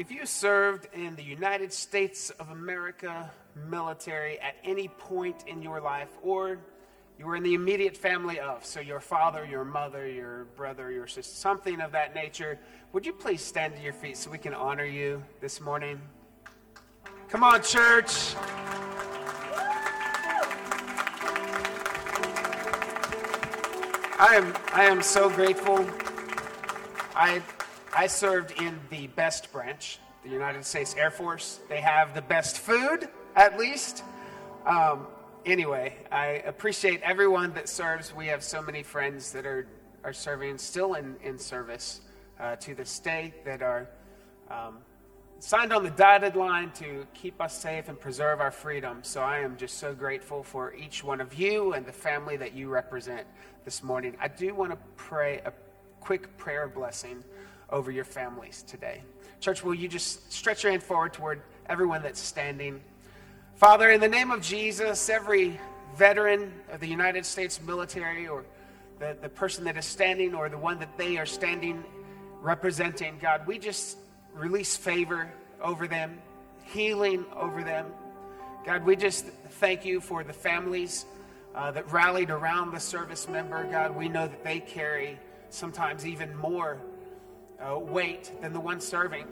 If you served in the United States of America military at any point in your life, or you were in the immediate family of, so your father, your mother, your brother, your sister, something of that nature, would you please stand to your feet so we can honor you this morning? Come on, church. I am, I am so grateful. I I served in the best branch, the United States Air Force. They have the best food, at least. Um, anyway, I appreciate everyone that serves. We have so many friends that are, are serving, still in, in service uh, to the state, that are um, signed on the dotted line to keep us safe and preserve our freedom. So I am just so grateful for each one of you and the family that you represent this morning. I do want to pray a quick prayer blessing over your families today. Church, will you just stretch your hand forward toward everyone that's standing? Father, in the name of Jesus, every veteran of the United States military or the, the person that is standing or the one that they are standing representing, God, we just release favor over them, healing over them. God, we just thank you for the families uh, that rallied around the service member. God, we know that they carry sometimes even more uh, weight than the one serving.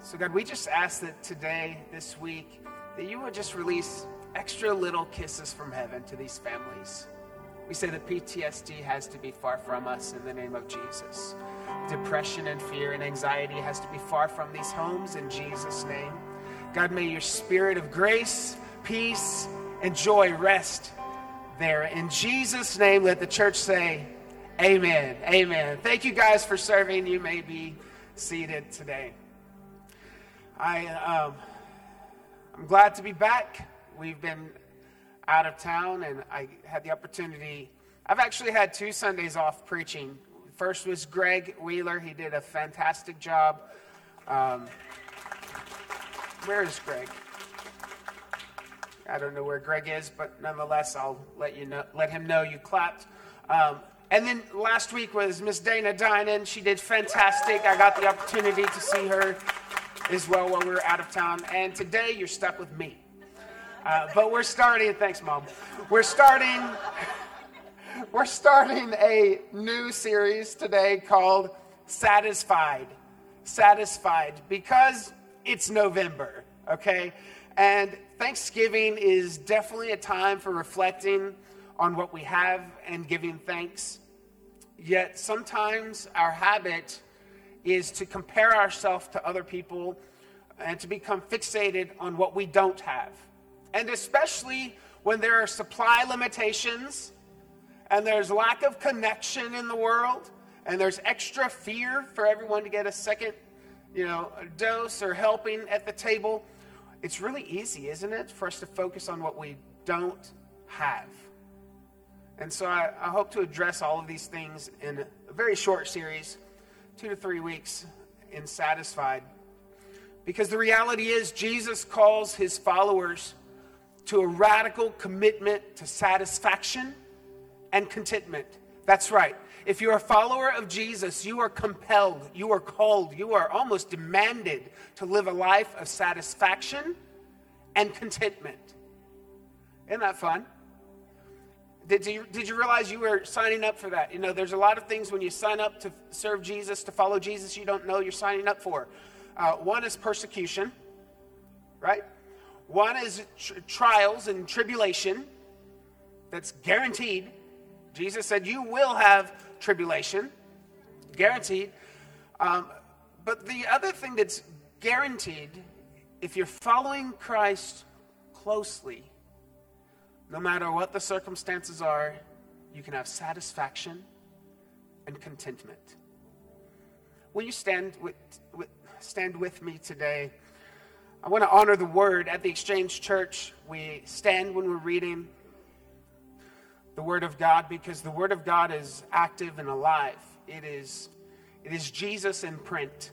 So, God, we just ask that today, this week, that you would just release extra little kisses from heaven to these families. We say that PTSD has to be far from us in the name of Jesus. Depression and fear and anxiety has to be far from these homes in Jesus' name. God, may your spirit of grace, peace, and joy rest there. In Jesus' name, let the church say, Amen. Amen. Thank you guys for serving. You may be seated today. I, um, I'm glad to be back. We've been out of town, and I had the opportunity. I've actually had two Sundays off preaching. First was Greg Wheeler. He did a fantastic job. Um, where is Greg? I don't know where Greg is, but nonetheless, I'll let you know, let him know you clapped. Um, and then last week was Miss Dana Dinan. She did fantastic. I got the opportunity to see her as well while we were out of town. And today you're stuck with me. Uh, but we're starting, thanks, Mom. We're starting, we're starting a new series today called Satisfied. Satisfied because it's November, okay? And Thanksgiving is definitely a time for reflecting on what we have and giving thanks. Yet sometimes our habit is to compare ourselves to other people and to become fixated on what we don't have. And especially when there are supply limitations and there's lack of connection in the world and there's extra fear for everyone to get a second, you know, dose or helping at the table, it's really easy, isn't it, for us to focus on what we don't have. And so I, I, hope to address all of these things in a very short series, two to three weeks in Satisfied. Because the reality is, Jesus calls his followers to a radical commitment to satisfaction and contentment. That's right. If you're a follower of Jesus, you are compelled, you are called, you are almost demanded to live a life of satisfaction and contentment. Isn't that fun? Did you, did you realize you were signing up for that? You know, there's a lot of things when you sign up to serve Jesus, to follow Jesus, you don't know you're signing up for. Uh, one is persecution, right? One is tr- trials and tribulation that's guaranteed. Jesus said, You will have tribulation, guaranteed. Um, but the other thing that's guaranteed, if you're following Christ closely, no matter what the circumstances are, you can have satisfaction and contentment. Will you stand with, with, stand with me today? I want to honor the word at the Exchange Church. We stand when we're reading the word of God because the word of God is active and alive. It is, it is Jesus in print.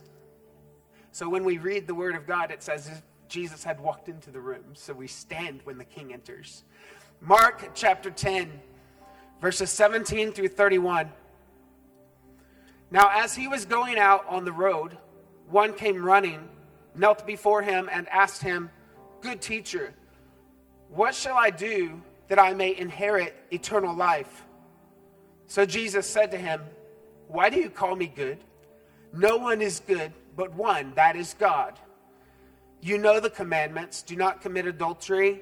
So when we read the word of God, it says Jesus had walked into the room. So we stand when the king enters. Mark chapter 10, verses 17 through 31. Now, as he was going out on the road, one came running knelt before him and asked him, Good teacher, what shall I do that I may inherit eternal life? So Jesus said to him, Why do you call me good? No one is good but one, that is God. You know the commandments do not commit adultery,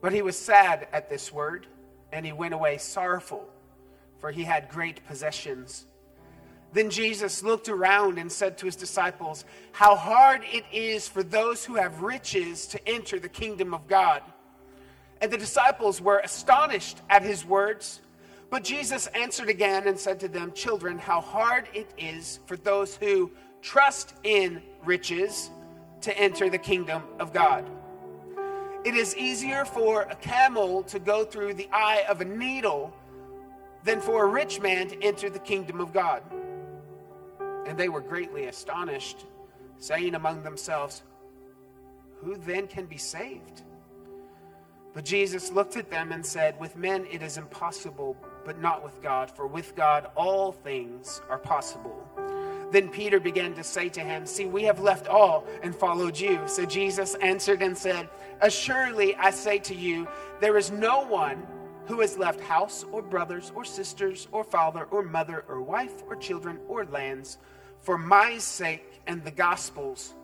But he was sad at this word, and he went away sorrowful, for he had great possessions. Then Jesus looked around and said to his disciples, How hard it is for those who have riches to enter the kingdom of God. And the disciples were astonished at his words. But Jesus answered again and said to them, Children, how hard it is for those who trust in riches to enter the kingdom of God. It is easier for a camel to go through the eye of a needle than for a rich man to enter the kingdom of God. And they were greatly astonished, saying among themselves, Who then can be saved? But Jesus looked at them and said, With men it is impossible, but not with God, for with God all things are possible. Then Peter began to say to him, See, we have left all and followed you. So Jesus answered and said, Assuredly I say to you, there is no one who has left house or brothers or sisters or father or mother or wife or children or lands for my sake and the gospel's,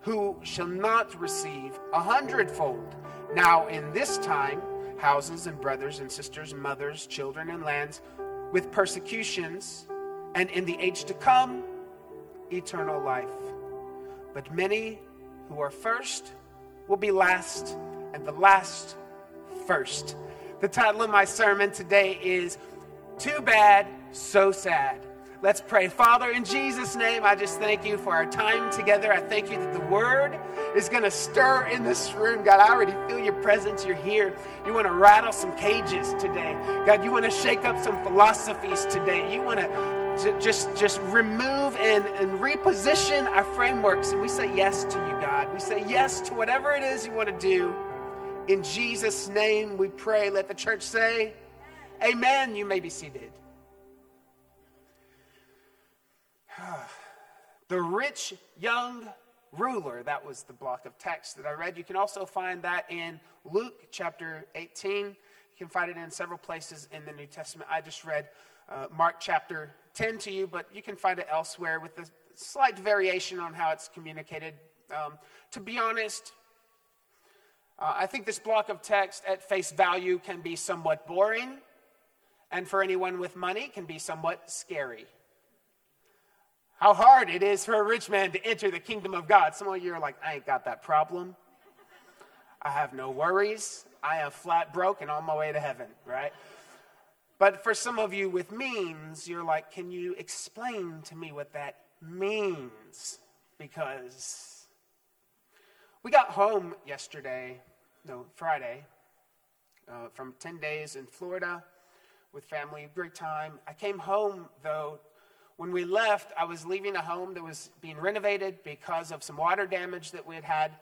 who shall not receive a hundredfold now in this time houses and brothers and sisters, mothers, children and lands, with persecutions, and in the age to come, eternal life. But many who are first will be last, and the last first. The title of my sermon today is Too Bad, So Sad. Let's pray. Father, in Jesus' name, I just thank you for our time together. I thank you that the word is going to stir in this room. God, I already feel your presence. You're here. You want to rattle some cages today. God, you want to shake up some philosophies today. You want to just just remove and, and reposition our frameworks and we say yes to you god we say yes to whatever it is you want to do in jesus name we pray let the church say amen you may be seated the rich young ruler. That was the block of text that I read. You can also find that in Luke chapter 18. You can find it in several places in the New Testament. I just read uh, Mark chapter 10 to you, but you can find it elsewhere with a slight variation on how it's communicated. Um, to be honest, uh, I think this block of text at face value can be somewhat boring, and for anyone with money, can be somewhat scary how hard it is for a rich man to enter the kingdom of God. Some of you are like, I ain't got that problem. I have no worries. I am flat broke and on my way to heaven, right? But for some of you with means, you're like, can you explain to me what that means? Because we got home yesterday, no, Friday, uh, from 10 days in Florida with family, great time. I came home, though, when we left, I was leaving a home that was being renovated because of some water damage that we had had,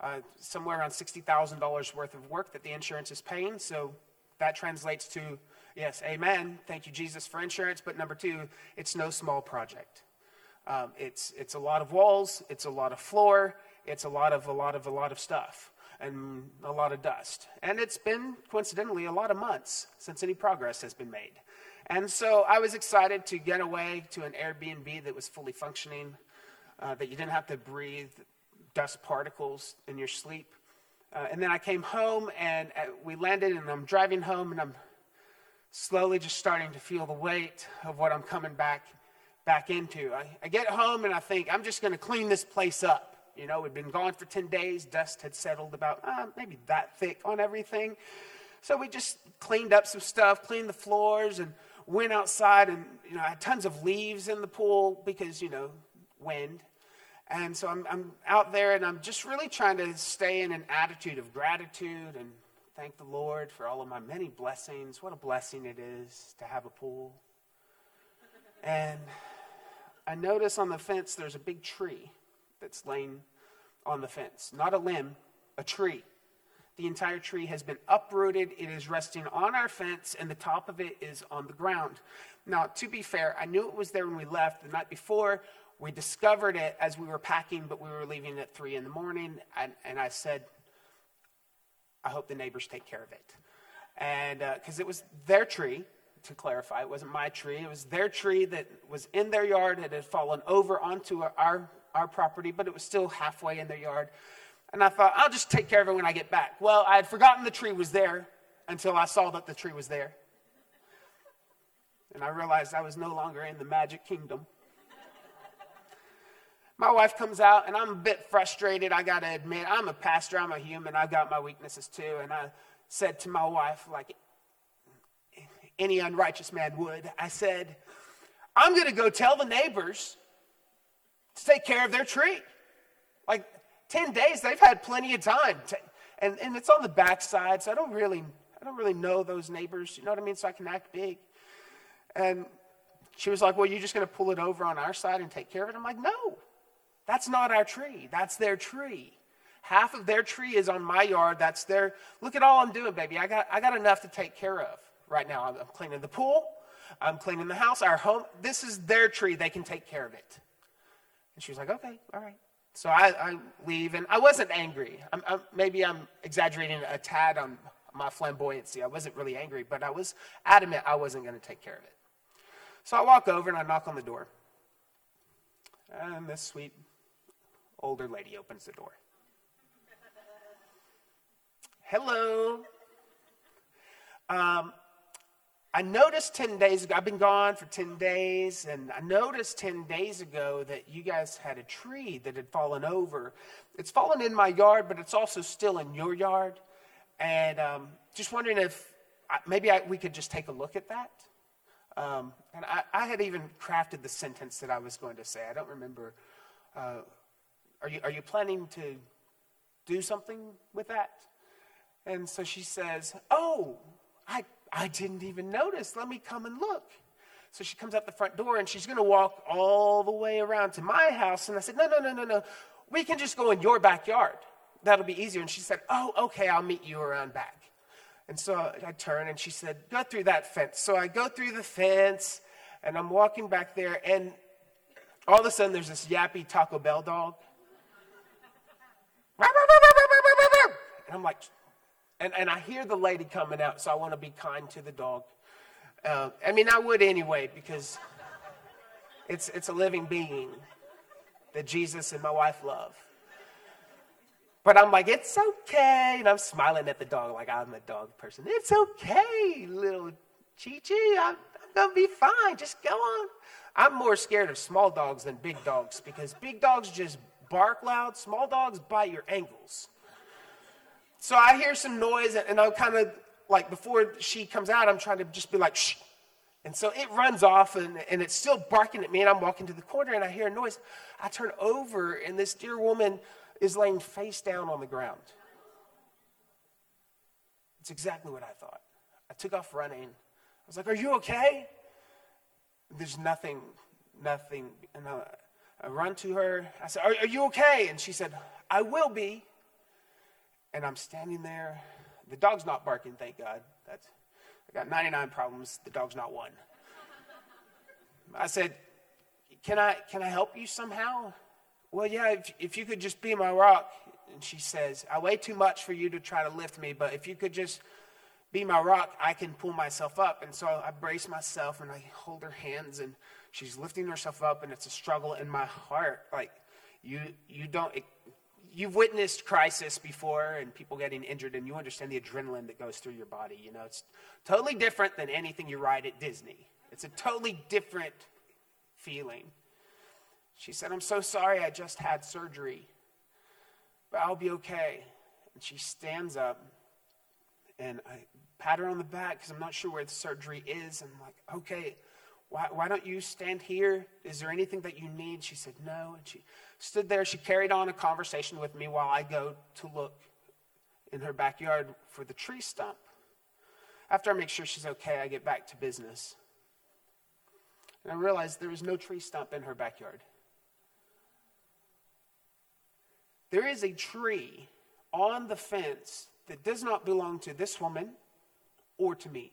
uh, somewhere around $60,000 worth of work that the insurance is paying. So that translates to, yes, amen. Thank you, Jesus, for insurance. But number two, it's no small project. Um, it's, it's a lot of walls, it's a lot of floor, it's a lot of, a lot of, a lot of stuff and a lot of dust. And it's been, coincidentally, a lot of months since any progress has been made. And so I was excited to get away to an Airbnb that was fully functioning, uh, that you didn't have to breathe dust particles in your sleep. Uh, and then I came home and uh, we landed, and I'm driving home, and I'm slowly just starting to feel the weight of what I'm coming back back into. I, I get home and I think I'm just going to clean this place up. You know, we'd been gone for 10 days, dust had settled about uh, maybe that thick on everything. So we just cleaned up some stuff, cleaned the floors, and went outside and you know I had tons of leaves in the pool because you know wind, And so I'm, I'm out there and I'm just really trying to stay in an attitude of gratitude and thank the Lord for all of my many blessings. What a blessing it is to have a pool. And I notice on the fence there's a big tree that's laying on the fence. Not a limb, a tree. The entire tree has been uprooted. It is resting on our fence, and the top of it is on the ground. Now, to be fair, I knew it was there when we left the night before. We discovered it as we were packing, but we were leaving at 3 in the morning. And, and I said, I hope the neighbors take care of it. And because uh, it was their tree, to clarify, it wasn't my tree. It was their tree that was in their yard. It had fallen over onto our, our property, but it was still halfway in their yard. And I thought, I'll just take care of it when I get back. Well, I had forgotten the tree was there until I saw that the tree was there. And I realized I was no longer in the magic kingdom. My wife comes out, and I'm a bit frustrated. I got to admit, I'm a pastor, I'm a human, I've got my weaknesses too. And I said to my wife, like any unrighteous man would, I said, I'm going to go tell the neighbors to take care of their tree. Like 10 days, they've had plenty of time. To, and, and it's on the backside, so I don't really I don't really know those neighbors, you know what I mean? So I can act big. And she was like, Well, you're just going to pull it over on our side and take care of it? I'm like, No, that's not our tree. That's their tree. Half of their tree is on my yard. That's their, look at all I'm doing, baby. I got, I got enough to take care of right now. I'm, I'm cleaning the pool. I'm cleaning the house, our home. This is their tree. They can take care of it. And she was like, Okay, all right. So I, I leave, and I wasn't angry. I'm, I'm, maybe I'm exaggerating a tad on my flamboyancy. I wasn't really angry, but I was adamant I wasn't going to take care of it. So I walk over and I knock on the door. And this sweet older lady opens the door. Hello. Um, I noticed 10 days ago, I've been gone for 10 days, and I noticed 10 days ago that you guys had a tree that had fallen over. It's fallen in my yard, but it's also still in your yard. And um, just wondering if maybe I, we could just take a look at that. Um, and I, I, had even crafted the sentence that I was going to say. I don't remember. Uh, are, you, are you planning to do something with that? And so she says, Oh, I, I didn't even notice. Let me come and look. So she comes out the front door and she's going to walk all the way around to my house. And I said, No, no, no, no, no. We can just go in your backyard. That'll be easier. And she said, Oh, okay, I'll meet you around back. And so I turn and she said, Go through that fence. So I go through the fence and I'm walking back there. And all of a sudden, there's this yappy Taco Bell dog. And I'm like, and, and I hear the lady coming out, so I want to be kind to the dog. Uh, I mean, I would anyway, because it's, it's a living being that Jesus and my wife love. But I'm like, it's okay. And I'm smiling at the dog like I'm a dog person. It's okay, little Chi Chi. I'm, I'm going to be fine. Just go on. I'm more scared of small dogs than big dogs because big dogs just bark loud. Small dogs bite your ankles. So I hear some noise and I'm kind of like, before she comes out, I'm trying to just be like, shh. And so it runs off and, and it's still barking at me. And I'm walking to the corner and I hear a noise. I turn over and this dear woman is laying face down on the ground. It's exactly what I thought. I took off running. I was like, Are you okay? There's nothing, nothing. And I, I run to her. I said, are, are you okay? And she said, I will be. And I'm standing there. The dog's not barking, thank God. That's, I got 99 problems. The dog's not one. I said, can I, can I help you somehow? Well, yeah, if, if you could just be my rock. And she says, I weigh too much for you to try to lift me, but if you could just be my rock, I can pull myself up. And so I brace myself and I hold her hands and she's lifting herself up and it's a struggle in my heart. Like you, you don't, it, you've witnessed crisis before and people getting injured and you understand the adrenaline that goes through your body. You know, it's totally different than anything you ride at Disney. It's a totally different feeling. She said, I'm so sorry I just had surgery, but I'll be okay. And she stands up, and I pat her on the back because I'm not sure where the surgery is. I'm like, okay, why, why don't you stand here? Is there anything that you need? She said, No. And she stood there. She carried on a conversation with me while I go to look in her backyard for the tree stump. After I make sure she's okay, I get back to business. And I realized there is no tree stump in her backyard. There is a tree on the fence that does not belong to this woman or to me.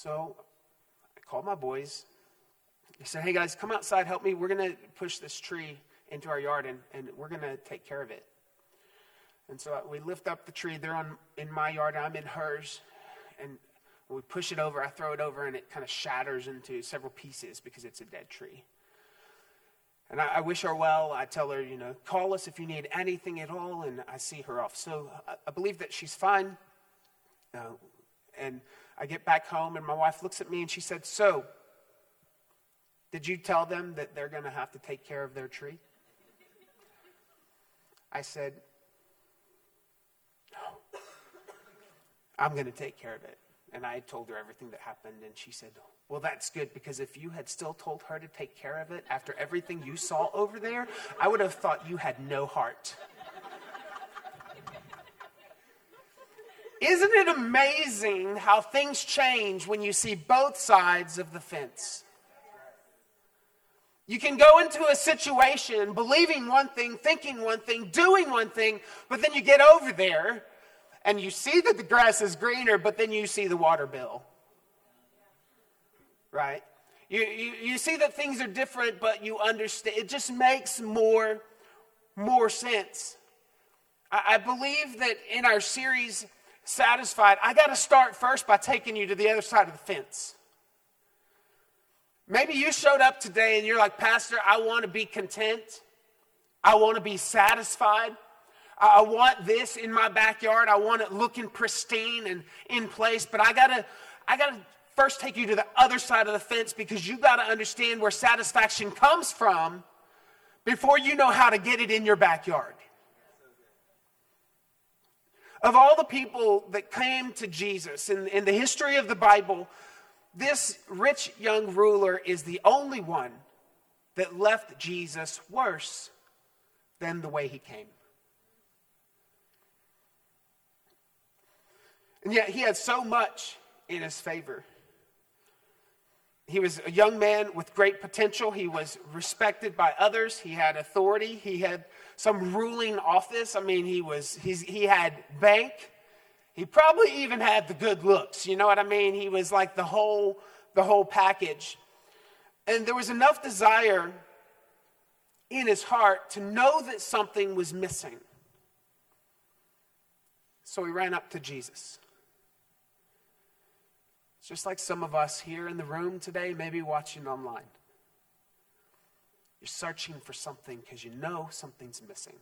So I called my boys. I said, hey guys, come outside, help me. We're going to push this tree into our yard and, and we're going to take care of it. And so we lift up the tree. They're on, in my yard, I'm in hers. And we push it over, I throw it over, and it kind of shatters into several pieces because it's a dead tree. And I, I, wish her well. I tell her, you know, call us if you need anything at all, and I see her off. So I, I believe that she's fine. Uh, and I get back home, and my wife looks at me and she said, So, did you tell them that they're going to have to take care of their tree? I said, No. I'm going to take care of it. And I told her everything that happened, and she said, Well, that's good because if you had still told her to take care of it after everything you saw over there, I would have thought you had no heart. Isn't it amazing how things change when you see both sides of the fence? You can go into a situation believing one thing, thinking one thing, doing one thing, but then you get over there and you see that the grass is greener, but then you see the water bill. Right? You, you, you see that things are different, but you understand. It just makes more, more sense. I, I believe that in our series, satisfied, I got to start first by taking you to the other side of the fence. Maybe you showed up today and you're like, Pastor, I want to be content. I want to be satisfied. I want this in my backyard. I want it looking pristine and in place. But I gotta, I gotta first take you to the other side of the fence because you gotta understand where satisfaction comes from before you know how to get it in your backyard. Of all the people that came to Jesus in, in the history of the Bible, this rich young ruler is the only one that left Jesus worse than the way he came. And yet he had so much in his favor. He was a young man with great potential. He was respected by others. He had authority. He had some ruling office. I mean, he was he had bank. He probably even had the good looks. You know what I mean? He was like the whole the whole package. And there was enough desire in his heart to know that something was missing. So he ran up to Jesus. It's just like some of us here in the room today, maybe watching online. You're searching for something because you know something's missing.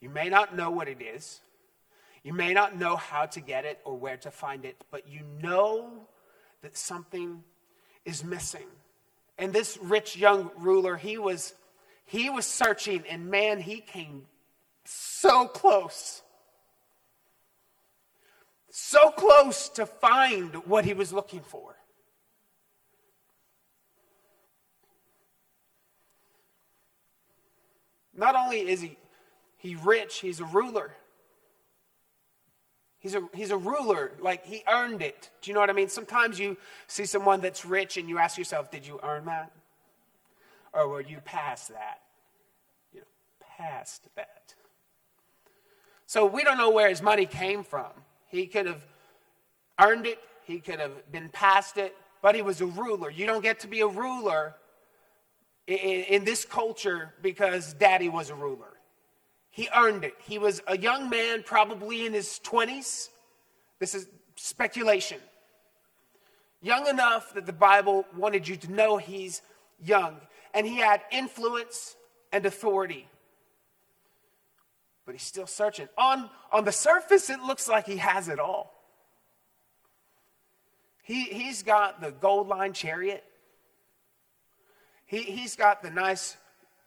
You may not know what it is. You may not know how to get it or where to find it, but you know that something is missing. And this rich young ruler, he was he was searching and man, he came so close. So close to find what he was looking for. Not only is he, he rich, he's a ruler. He's a, he's a ruler, like he earned it. Do you know what I mean? Sometimes you see someone that's rich and you ask yourself, did you earn that? Or were you passed that? You know, passed that. So we don't know where his money came from. He could have earned it, he could have been passed it, but he was a ruler. You don't get to be a ruler in, this culture because daddy was a ruler. He earned it. He was a young man, probably in his 20s. This is speculation. Young enough that the Bible wanted you to know he's young. And he had influence and authority. But he's still searching. On, on the surface, it looks like he has it all. He, he's got the gold line chariot. He, he's got the nice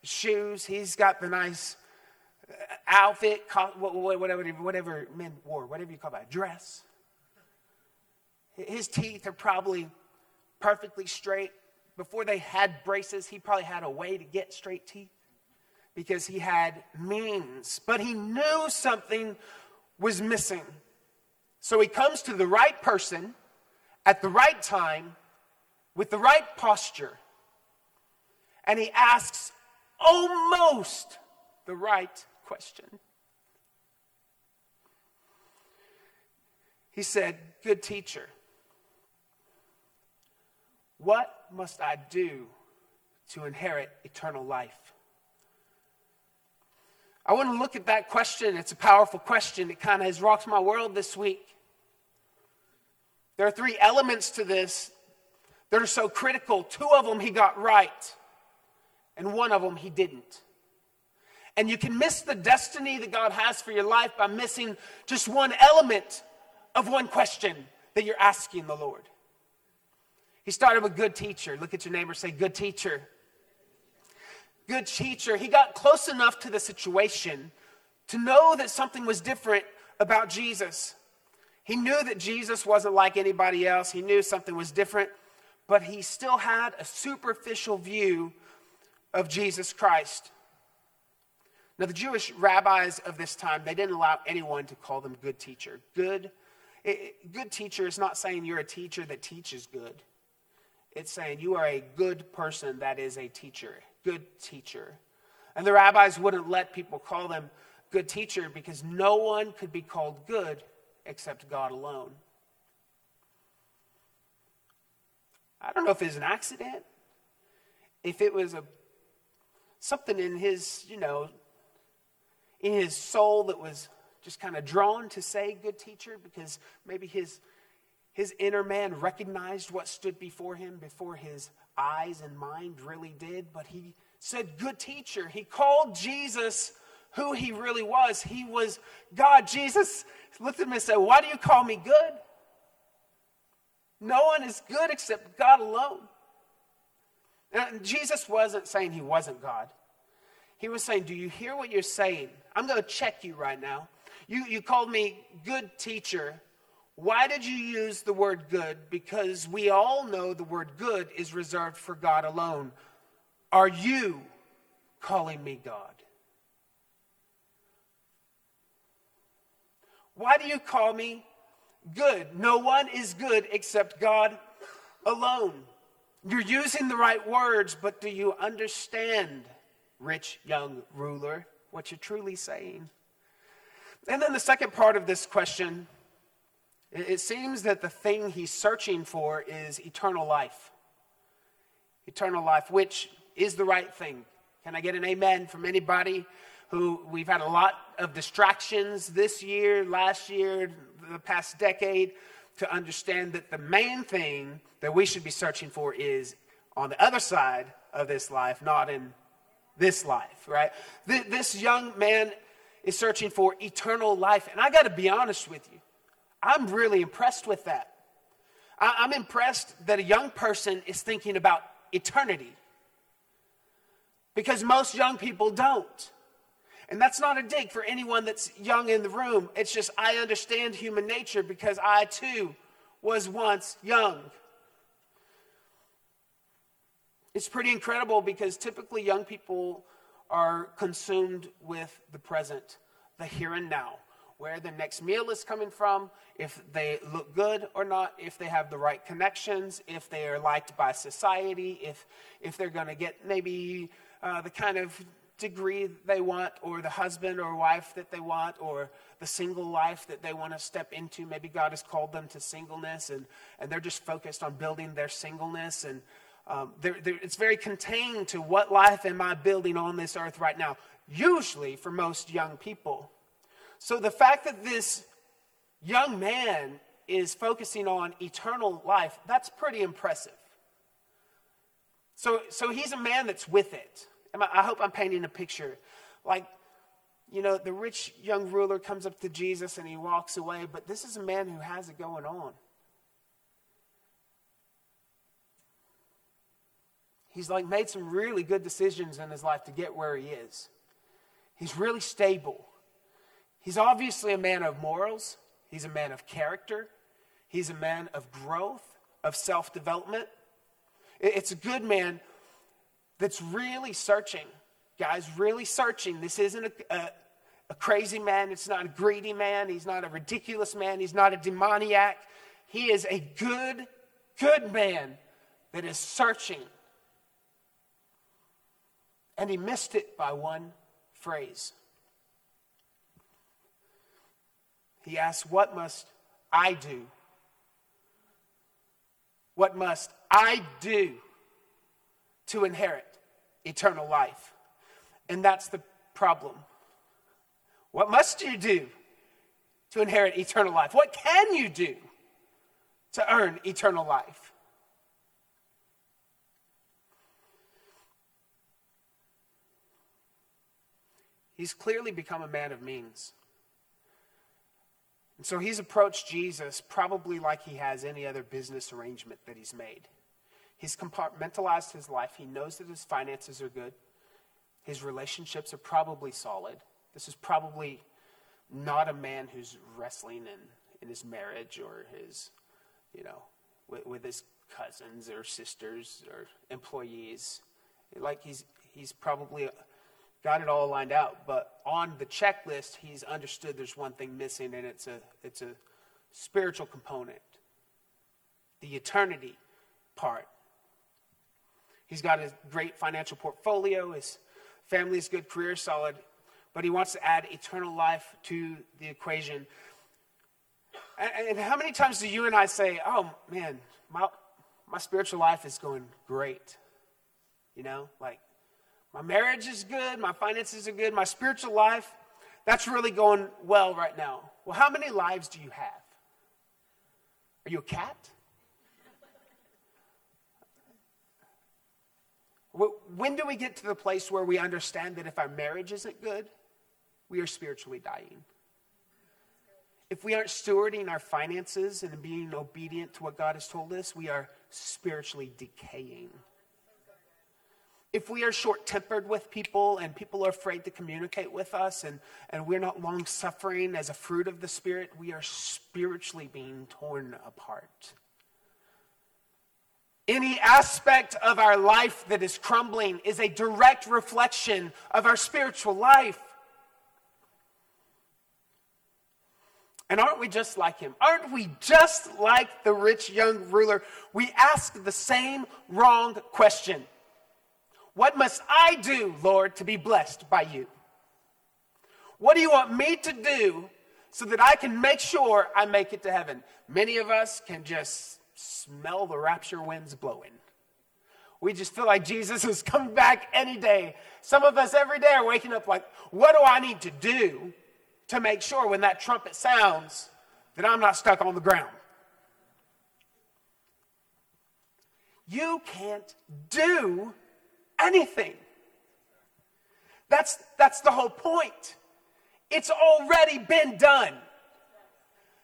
shoes. He's got the nice uh, outfit, whatever, whatever men wore, whatever you call that, dress. His teeth are probably perfectly straight. Before they had braces, he probably had a way to get straight teeth because he had means. But he knew something was missing. So he comes to the right person at the right time with the right posture. And he asks almost the right question. He said, Good teacher, what must I do to inherit eternal life? I want to look at that question. It's a powerful question. It kind of has rocked my world this week. There are three elements to this that are so critical. Two of them he got right, and one of them he didn't. And you can miss the destiny that God has for your life by missing just one element of one question that you're asking the Lord. He started with good teacher. Look at your neighbor, say, good teacher. Good teacher. He got close enough to the situation to know that something was different about Jesus. He knew that Jesus wasn't like anybody else. He knew something was different, but he still had a superficial view of Jesus Christ. Now, the Jewish rabbis of this time, they didn't allow anyone to call them good teacher. Good, it, good teacher is not saying you're a teacher that teaches good. It's saying you are a good person that is a teacher, good teacher. And the rabbis wouldn't let people call them good teacher because no one could be called good except God alone. I don't know if it's an accident, if it was a something in his, you know, in his soul that was just kind of drawn to say good teacher because maybe his his inner man recognized what stood before him before his eyes and mind really did, but he said, Good teacher. He called Jesus who he really was. He was God. Jesus looked at him and said, Why do you call me good? No one is good except God alone. And Jesus wasn't saying he wasn't God. He was saying, Do you hear what you're saying? I'm going to check you right now. You, you called me good teacher. Why did you use the word good? Because we all know the word good is reserved for God alone. Are you calling me God? Why do you call me good? No one is good except God alone. You're using the right words, but do you understand, rich young ruler, what you're truly saying? And then the second part of this question it seems that the thing he's searching for is eternal life. Eternal life, which is the right thing. Can I get an amen from anybody who we've had a lot of distractions this year, last year, the past decade to understand that the main thing that we should be searching for is on the other side of this life, not in this life, right? This young man is searching for eternal life. And I got to be honest with you. I'm really impressed with that. I'm impressed that a young person is thinking about eternity because most young people don't. And that's not a dig for anyone that's young in the room. It's just I understand human nature because I too was once young. It's pretty incredible because typically young people are consumed with the present, the here and now where the next meal is coming from, if they look good or not, if they have the right connections, if they are liked by society, if, if they're going to get maybe uh, the kind of degree they want, or the husband or wife that they want, or the single life that they want to step into. Maybe God has called them to singleness, and, and they're just focused on building their singleness. And um, they're, they're, it's very contained to what life am I building on this earth right now, usually for most young people. So the fact that this young man is focusing on eternal life, that's pretty impressive. So, so he's a man that's with it. I hope I'm painting a picture. Like, you know, the rich young ruler comes up to Jesus and he walks away, but this is a man who has it going on. He's like made some really good decisions in his life to get where he is. He's really stable. He's obviously a man of morals, he's a man of character, he's a man of growth, of self development. It's a good man that's really searching. Guys, really searching. This isn't a, a, a, crazy man. It's not a greedy man. He's not a ridiculous man. He's not a demoniac. He is a good, good man that is searching. And he missed it by one phrase. He asks, What must I do? What must I do to inherit eternal life? And that's the problem. What must you do to inherit eternal life? What can you do to earn eternal life? He's clearly become a man of means. And so he's approached Jesus probably like he has any other business arrangement that he's made. He's compartmentalized his life. He knows that his finances are good. His relationships are probably solid. This is probably not a man who's wrestling in, in his marriage or his, you know, with, with his cousins or sisters or employees. Like he's, he's probably got it all lined out. But on the checklist, he's understood there's one thing missing, and it's a, it's a spiritual component the eternity part. He's got a great financial portfolio, his family's good, career solid, but he wants to add eternal life to the equation. And, and how many times do you and I say, oh man, my, my spiritual life is going great? You know, like my marriage is good, my finances are good, my spiritual life, that's really going well right now. Well, how many lives do you have? Are you a cat? When do we get to the place where we understand that if our marriage isn't good, we are spiritually dying? If we aren't stewarding our finances and being obedient to what God has told us, we are spiritually decaying if we are short tempered with people and people are afraid to communicate with us and, and we're not long suffering as a fruit of the Spirit, we are spiritually being torn apart. Any aspect of our life that is crumbling is a direct reflection of our spiritual life. And aren't we just like him? Aren't we just like the rich young ruler? We ask the same wrong question what must I do, Lord, to be blessed by you? What do you want me to do so that I can make sure I make it to heaven? Many of us can just smell the rapture winds blowing. We just feel like Jesus is coming back any day. Some of us every day are waking up like, what do I need to do to make sure when that trumpet sounds that I'm not stuck on the ground? You can't do anything. That's, that's the whole point. It's already been done.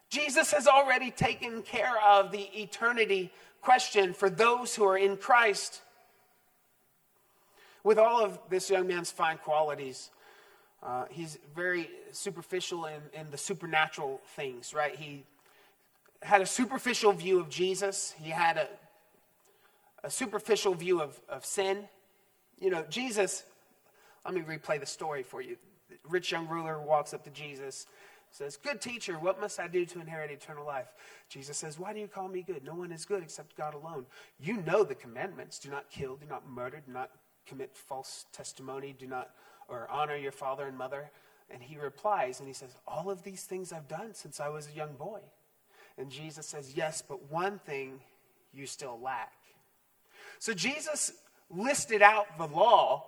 Jesus has already taken care of the eternity question for those who are in Christ. With all of this young man's fine qualities, uh, he's very superficial in, in the supernatural things, right? He had a superficial view of Jesus, he had a, a superficial view of, of sin, you know, Jesus, let me replay the story for you. The rich young ruler walks up to Jesus, says, Good teacher, what must I do to inherit eternal life? Jesus says, Why do you call me good? No one is good except God alone. You know the commandments do not kill, do not murder, do not commit false testimony, do not or honor your father and mother. And he replies and he says, All of these things I've done since I was a young boy. And Jesus says, Yes, but one thing you still lack. So Jesus listed out the law,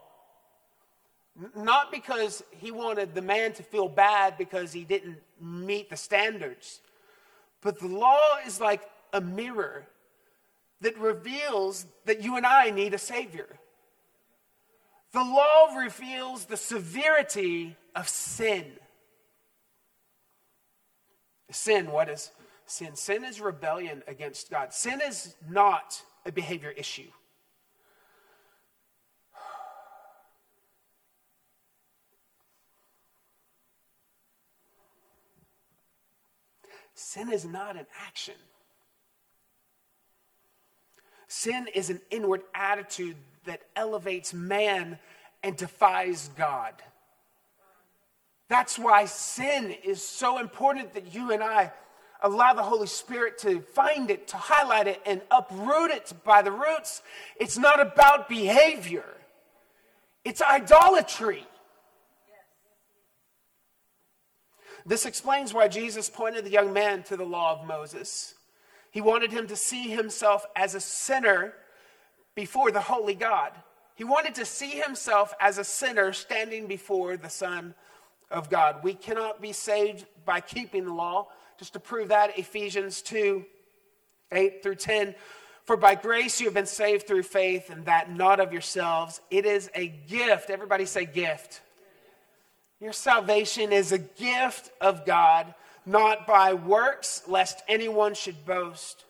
not because he wanted the man to feel bad because he didn't meet the standards, but the law is like a mirror that reveals that you and I need a Savior. The law reveals the severity of sin. Sin, what is sin? Sin is rebellion against God. Sin is not a behavior issue. Sin is not an action. Sin is an inward attitude that elevates man and defies God. That's why sin is so important that you and I allow the Holy Spirit to find it, to highlight it, and uproot it by the roots. It's not about behavior, it's idolatry. This explains why Jesus pointed the young man to the law of Moses. He wanted him to see himself as a sinner before the holy God. He wanted to see himself as a sinner standing before the Son of God. We cannot be saved by keeping the law. Just to prove that, Ephesians 2 8 through 10. For by grace you have been saved through faith, and that not of yourselves. It is a gift. Everybody say gift. Your salvation is a gift of God, not by works, lest anyone should boast.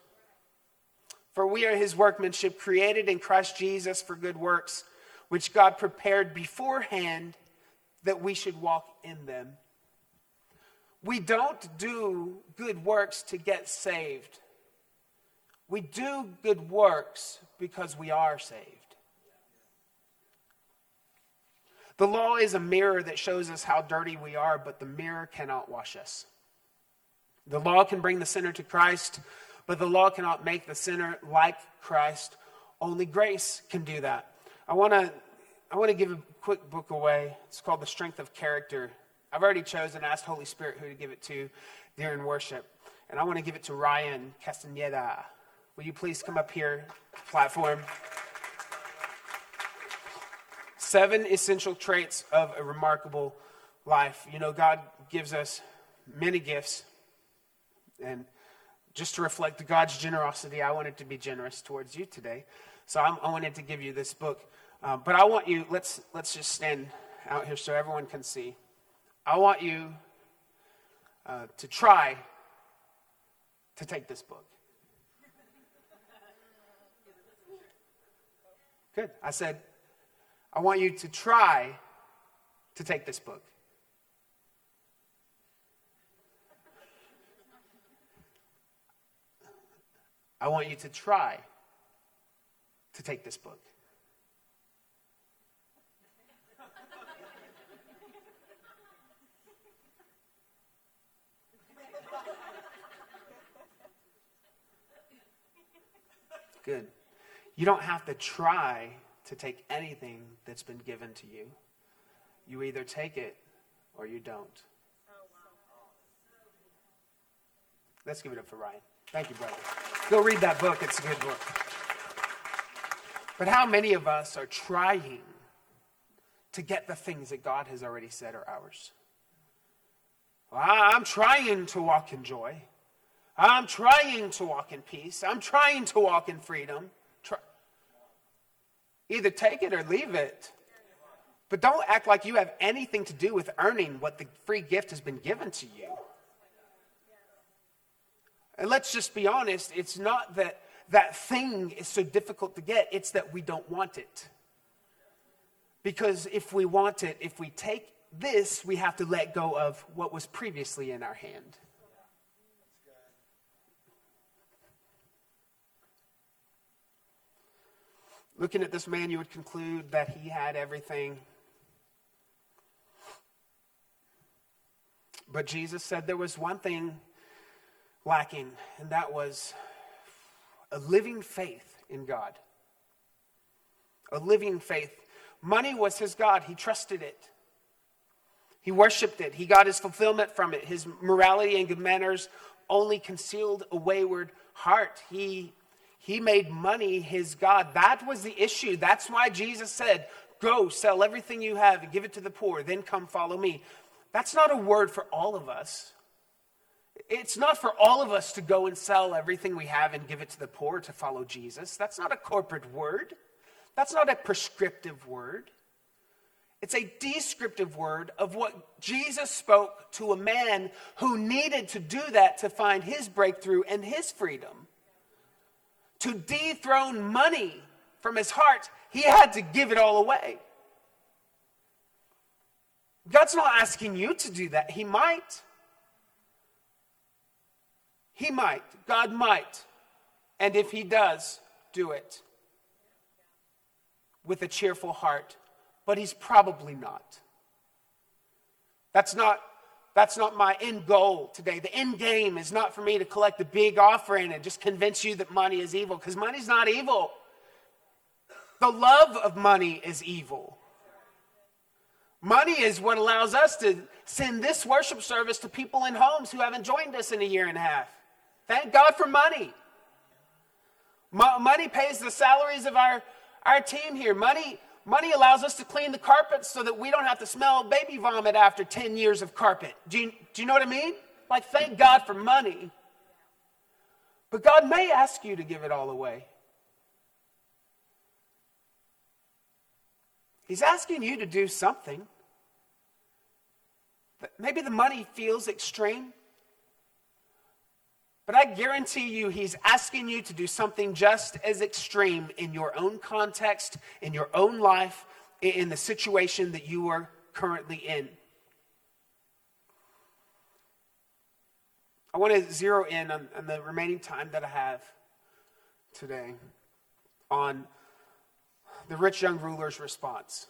For we are his workmanship, created in Christ Jesus for good works, which God prepared beforehand that we should walk in them. We don't do good works to get saved. We do good works because we are saved. The law is a mirror that shows us how dirty we are, but the mirror cannot wash us. The law can bring the sinner to Christ, but the law cannot make the sinner like Christ. Only grace can do that. I want to I want to give a quick book away. It's called The Strength of Character. I've already chosen, asked Holy Spirit who to give it to during worship. And I want to give it to Ryan Castaneda. Will you please come up here, platform? Seven essential traits of a remarkable life. You know, God gives us many gifts. And just to reflect God's generosity, I wanted to be generous towards you today. So I'm, i wanted to give you this book. Uh, but I want you, let's, let's just stand out here so everyone can see. I want you uh, to try to take this book. Good. I said, I want you to try to take this book. I want you to try to take this book. Good. You don't have to try to take anything that's been given to you. You either take it or you don't. Let's give it up for Ryan. Thank you, brother. Go read that book. It's a good book. But how many of us are trying to get the things that God has already said are ours? Well, I'm trying to walk in joy. I'm trying to walk in peace. I'm trying to walk in freedom. Either take it or leave it. But don't act like you have anything to do with earning what the free gift has been given to you. And let's just be honest, it's not that that thing is so difficult to get, it's that we don't want it. Because if we want it, if we take this, we have to let go of what was previously in our hand. Looking at this man, you would conclude that he had everything. But Jesus said there was one thing lacking, and that was a living faith in God. A living faith. Money was his God, he trusted it. He worshiped it. He got his fulfillment from it. His morality and good manners only concealed a wayward heart. He he made money his God. That was the issue. That's why Jesus said, Go, sell everything you have and give it to the poor, then come follow me. That's not a word for all of us. It's not for all of us to go and sell everything we have and give it to the poor to follow Jesus. That's not a corporate word. That's not a prescriptive word. It's a descriptive word of what Jesus spoke to a man who needed to do that to find his breakthrough and his freedom to dethrone money from his heart, he had to give it all away. God's not asking you to do that. He might. He might. God might. And if He does, do it with a cheerful heart. But He's probably not. That's not that's not my end goal today. The end game is not for me to collect a big offering and just convince you that money is evil, because money's not evil. The love of money is evil. Money is what allows us to send this worship service to people in homes who haven't joined us in a year and a half. Thank God for money. Mo- money pays the salaries of our, our team here. Money Money allows us to clean the carpets so that we don't have to smell baby vomit after 10 years of carpet. Do you, do you know what I mean? Like, thank God for money. But God may ask you to give it all away. He's asking you to do something. Maybe the money feels extreme. But I guarantee you, he's asking you to do something just as extreme in your own context, in your own life, in the situation that you are currently in. I want to zero in on, on the remaining time that I have today on the rich young ruler's response.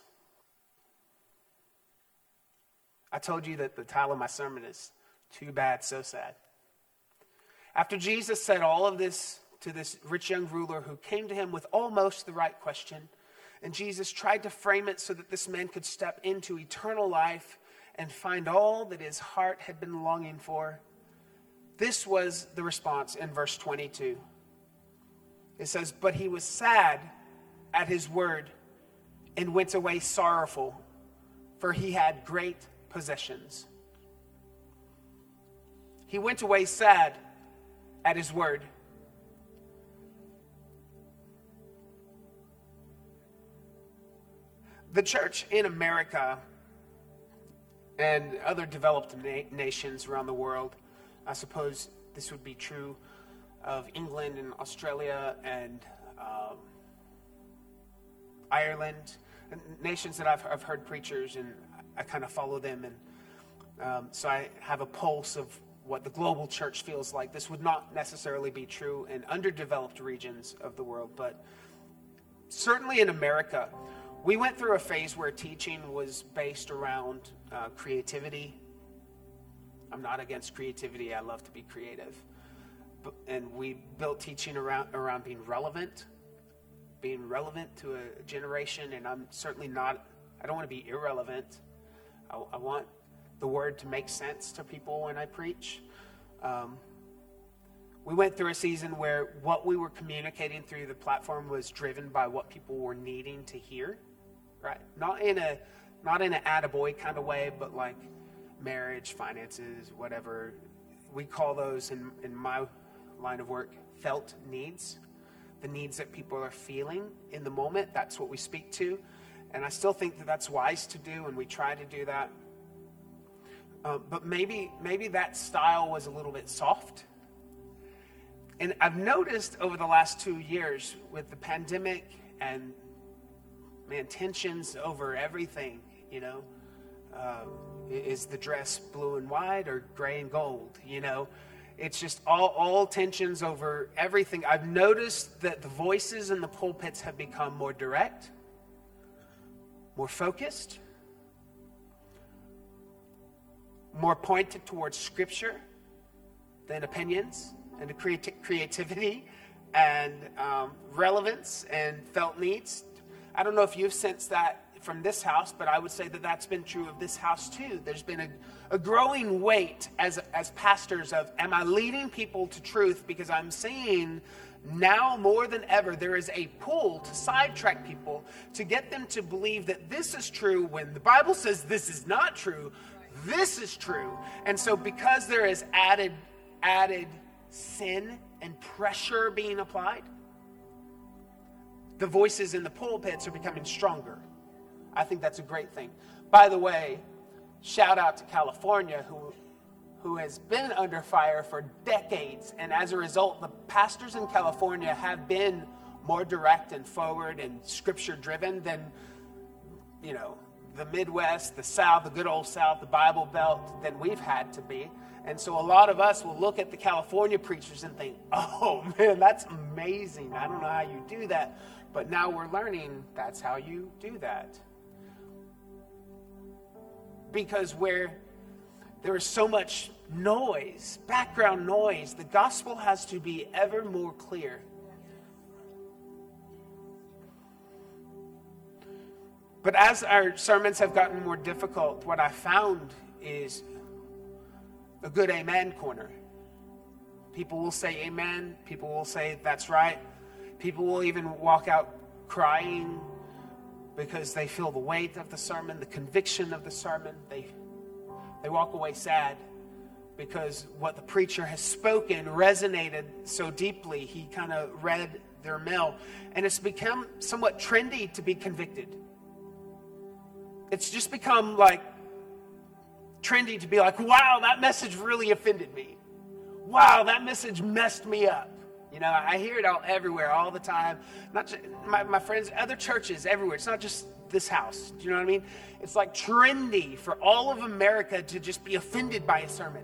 I told you that the title of my sermon is Too Bad, So Sad. After Jesus said all of this to this rich young ruler who came to him with almost the right question, and Jesus tried to frame it so that this man could step into eternal life and find all that his heart had been longing for, this was the response in verse 22. It says, But he was sad at his word and went away sorrowful, for he had great possessions. He went away sad at his word. The church in America and other developed na- nations around the world, I suppose this would be true of England and Australia and um, Ireland, nations that I've, I've heard preachers and I kind of follow them. And um, so I have a pulse of what the global church feels like. This would not necessarily be true in underdeveloped regions of the world, but certainly in America, we went through a phase where teaching was based around uh, creativity. I'm not against creativity, I love to be creative. But, and we built teaching around, around being relevant, being relevant to a generation, and I'm certainly not, I don't want to be irrelevant. I, I want the word to make sense to people when I preach. Um, we went through a season where what we were communicating through the platform was driven by what people were needing to hear, right? Not in a not in an attaboy kind of way, but like marriage, finances, whatever. We call those in, in my line of work felt needs. The needs that people are feeling in the moment, that's what we speak to. And I still think that that's wise to do, and we try to do that. Uh, but maybe maybe that style was a little bit soft. And I've noticed over the last two years with the pandemic and man tensions over everything, you know, uh, is the dress blue and white or gray and gold? You know, it's just all all tensions over everything. I've noticed that the voices in the pulpits have become more direct, more focused more pointed towards scripture than opinions and creati- creativity and um, relevance and felt needs. I don't know if you've sensed that from this house, but I would say that that's been true of this house too. There's been a, a growing weight as, as pastors of, am I leading people to truth? Because I'm seeing now more than ever, there is a pull to sidetrack people to get them to believe that this is true when the Bible says this is not true, this is true. And so because there is added added sin and pressure being applied, the voices in the pulpits are becoming stronger. I think that's a great thing. By the way, shout out to California who who has been under fire for decades and as a result the pastors in California have been more direct and forward and scripture driven than you know the Midwest, the South, the good old South, the Bible Belt than we've had to be. And so a lot of us will look at the California preachers and think, oh man, that's amazing. I don't know how you do that. But now we're learning that's how you do that. Because where there is so much noise, background noise, the gospel has to be ever more clear. But as our sermons have gotten more difficult, what I found is a good amen corner. People will say amen. People will say that's right. People will even walk out crying because they feel the weight of the sermon, the conviction of the sermon. They, they walk away sad because what the preacher has spoken resonated so deeply. He kind of read their mail. And it's become somewhat trendy to be convicted. It's just become like trendy to be like, wow, that message really offended me. Wow, that message messed me up. You know, I hear it all everywhere, all the time. Not just, my, my friends, other churches everywhere. It's not just this house. Do you know what I mean? It's like trendy for all of America to just be offended by a sermon.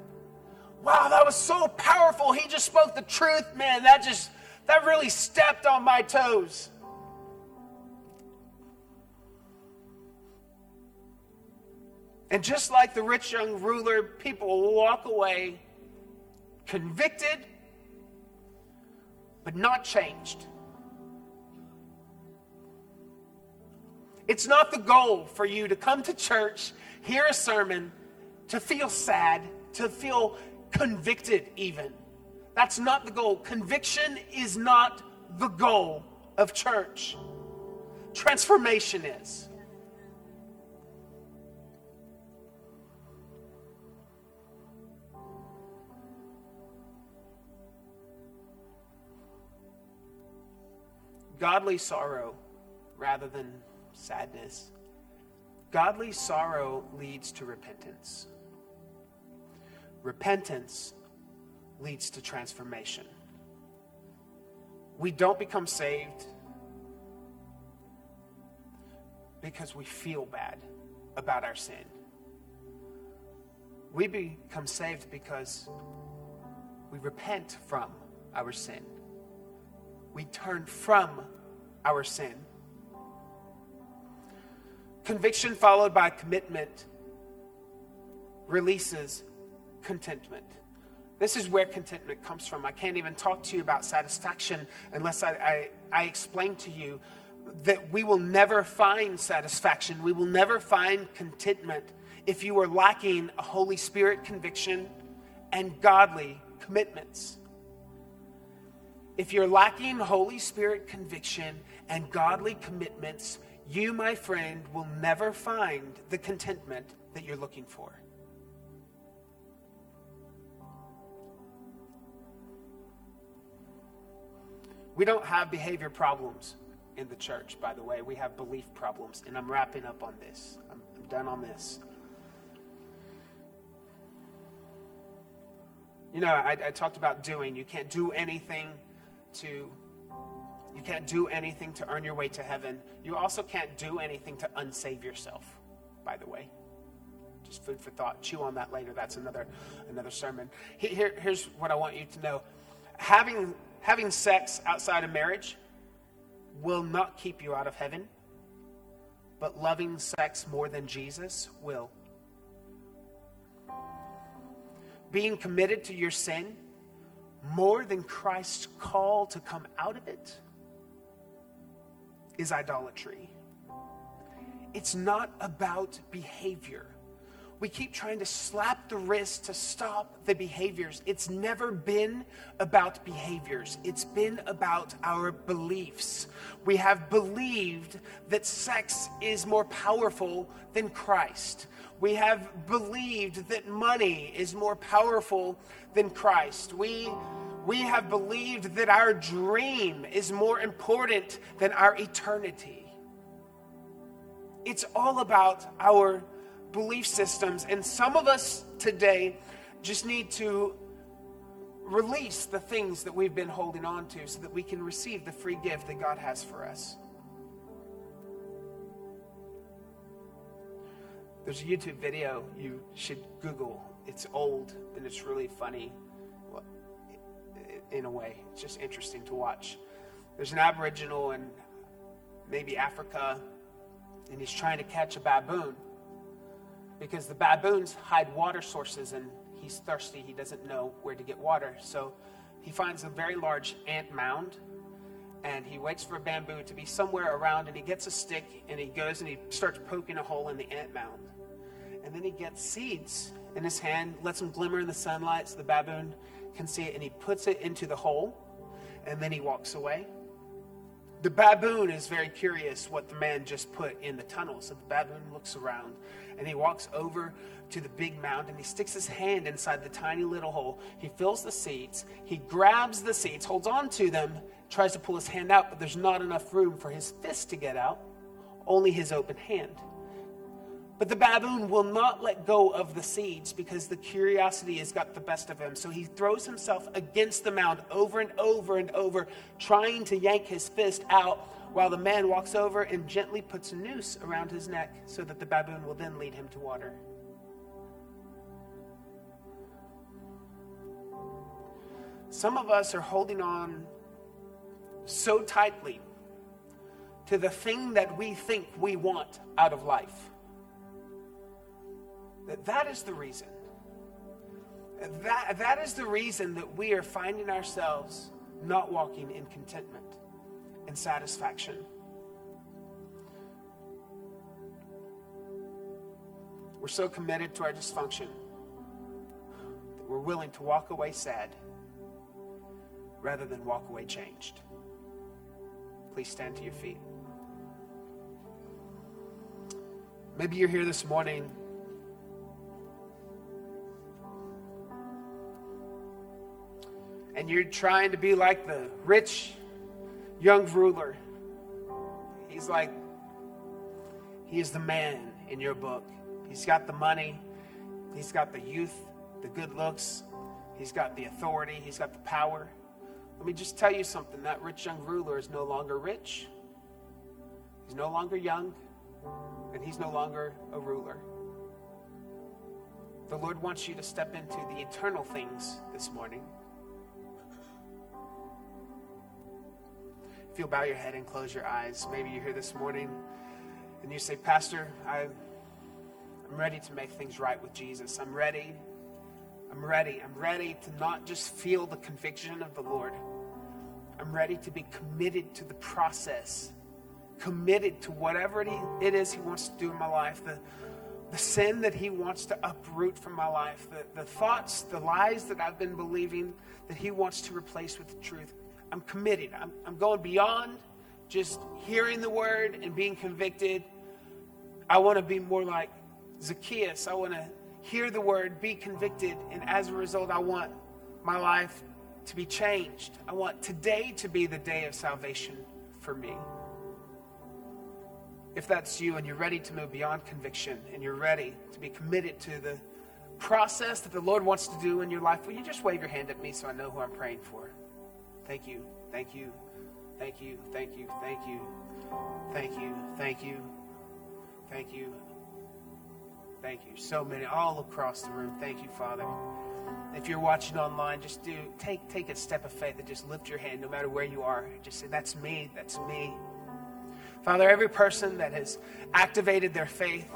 Wow, that was so powerful. He just spoke the truth, man. That just that really stepped on my toes. And just like the rich young ruler, people will walk away convicted but not changed. It's not the goal for you to come to church, hear a sermon, to feel sad, to feel convicted, even. That's not the goal. Conviction is not the goal of church, transformation is. Godly sorrow rather than sadness. Godly sorrow leads to repentance. Repentance leads to transformation. We don't become saved because we feel bad about our sin. We become saved because we repent from our sin we turn from our sin. Conviction followed by commitment releases contentment. This is where contentment comes from. I can't even talk to you about satisfaction unless I, I, I explain to you that we will never find satisfaction. We will never find contentment if you are lacking a Holy Spirit conviction and godly commitments. If you're lacking Holy Spirit conviction and godly commitments, you, my friend, will never find the contentment that you're looking for. We don't have behavior problems in the church, by the way. We have belief problems. And I'm wrapping up on this. I'm, I'm done on this. You know, I, I talked about doing. You can't do anything to you can't do anything to earn your way to heaven. You also can't do anything to unsave yourself, by the way. Just food for thought. Chew on that later. That's another another sermon. Here, here's what I want you to know. Having having sex outside of marriage will not keep you out of heaven, but loving sex more than Jesus will. Being committed to your sin more than Christ's call to come out of it is idolatry. It's not about behavior. We keep trying to slap the wrist to stop the behaviors. It's never been about behaviors, it's been about our beliefs. We have believed that sex is more powerful than Christ. We have believed that money is more powerful than Christ. We, we have believed that our dream is more important than our eternity. It's all about our belief systems. And some of us today just need to release the things that we've been holding on to so that we can receive the free gift that God has for us. There's a YouTube video you should Google. It's old and it's really funny in a way. It's just interesting to watch. There's an Aboriginal in maybe Africa, and he's trying to catch a baboon because the baboons hide water sources and he's thirsty. He doesn't know where to get water. So he finds a very large ant mound and he waits for a bamboo to be somewhere around and he gets a stick and he goes and he starts poking a hole in the ant mound. And then he gets seeds in his hand, lets them glimmer in the sunlight so the baboon can see it, and he puts it into the hole, and then he walks away. The baboon is very curious what the man just put in the tunnel. So the baboon looks around and he walks over to the big mound and he sticks his hand inside the tiny little hole. He fills the seeds, he grabs the seeds, holds on to them, tries to pull his hand out, but there's not enough room for his fist to get out, only his open hand. But the baboon will not let go of the seeds because the curiosity has got the best of him. So he throws himself against the mound over and over and over, trying to yank his fist out, while the man walks over and gently puts a noose around his neck so that the baboon will then lead him to water. Some of us are holding on so tightly to the thing that we think we want out of life that that is the reason. That, that is the reason that we are finding ourselves not walking in contentment and satisfaction. We're so committed to our dysfunction that we're willing to walk away sad rather than walk away changed. Please stand to your feet. Maybe you're here this morning and you're trying to be like the rich young ruler. He's like, he is the man in your book. He's got the money, he's got the youth, the good looks, he's got the authority, he's got the power. Let me just tell you something that rich young ruler is no longer rich, he's no longer young, and he's no longer a ruler. The Lord wants you to step into the eternal things this morning. If you'll bow your head and close your eyes, maybe you're here this morning and you say, Pastor, I'm ready to make things right with Jesus. I'm ready. I'm ready. I'm ready to not just feel the conviction of the Lord. I'm ready to be committed to the process, committed to whatever it is He wants to do in my life, the, the sin that He wants to uproot from my life, the, the thoughts, the lies that I've been believing that He wants to replace with the truth. I'm committed. I'm, I'm going beyond just hearing the word and being convicted. I want to be more like Zacchaeus. I want to hear the word, be convicted, and as a result, I want my life to be changed. I want today to be the day of salvation for me. If that's you and you're ready to move beyond conviction and you're ready to be committed to the process that the Lord wants to do in your life, will you just wave your hand at me so I know who I'm praying for? Thank you. Thank you. Thank you. Thank you. Thank you. Thank you. Thank you. Thank you. Thank you. So many all across the room. Thank you, Father. If you're watching online, just do take take a step of faith and just lift your hand no matter where you are. Just say, That's me. That's me. Father, every person that has activated their faith,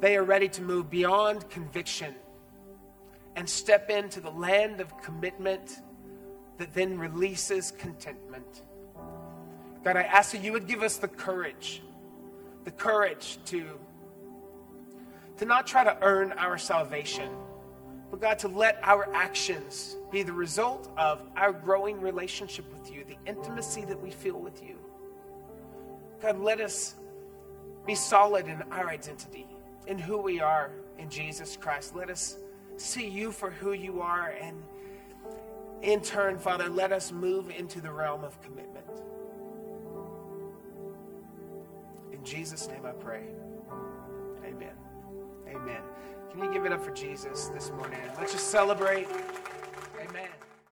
they are ready to move beyond conviction and step into the land of commitment that then releases contentment. God, I ask that you would give us the courage, the courage to, to not try to earn our salvation, but God, to let our actions be the result of our growing relationship with you, the intimacy that we feel with you. God, let us be solid in our identity, in who we are in Jesus Christ. Let us see you for who you are and in turn, Father, let us move into the realm of commitment. In Jesus' name I pray. Amen. Amen. Can you give it up for Jesus this morning? Let's just celebrate.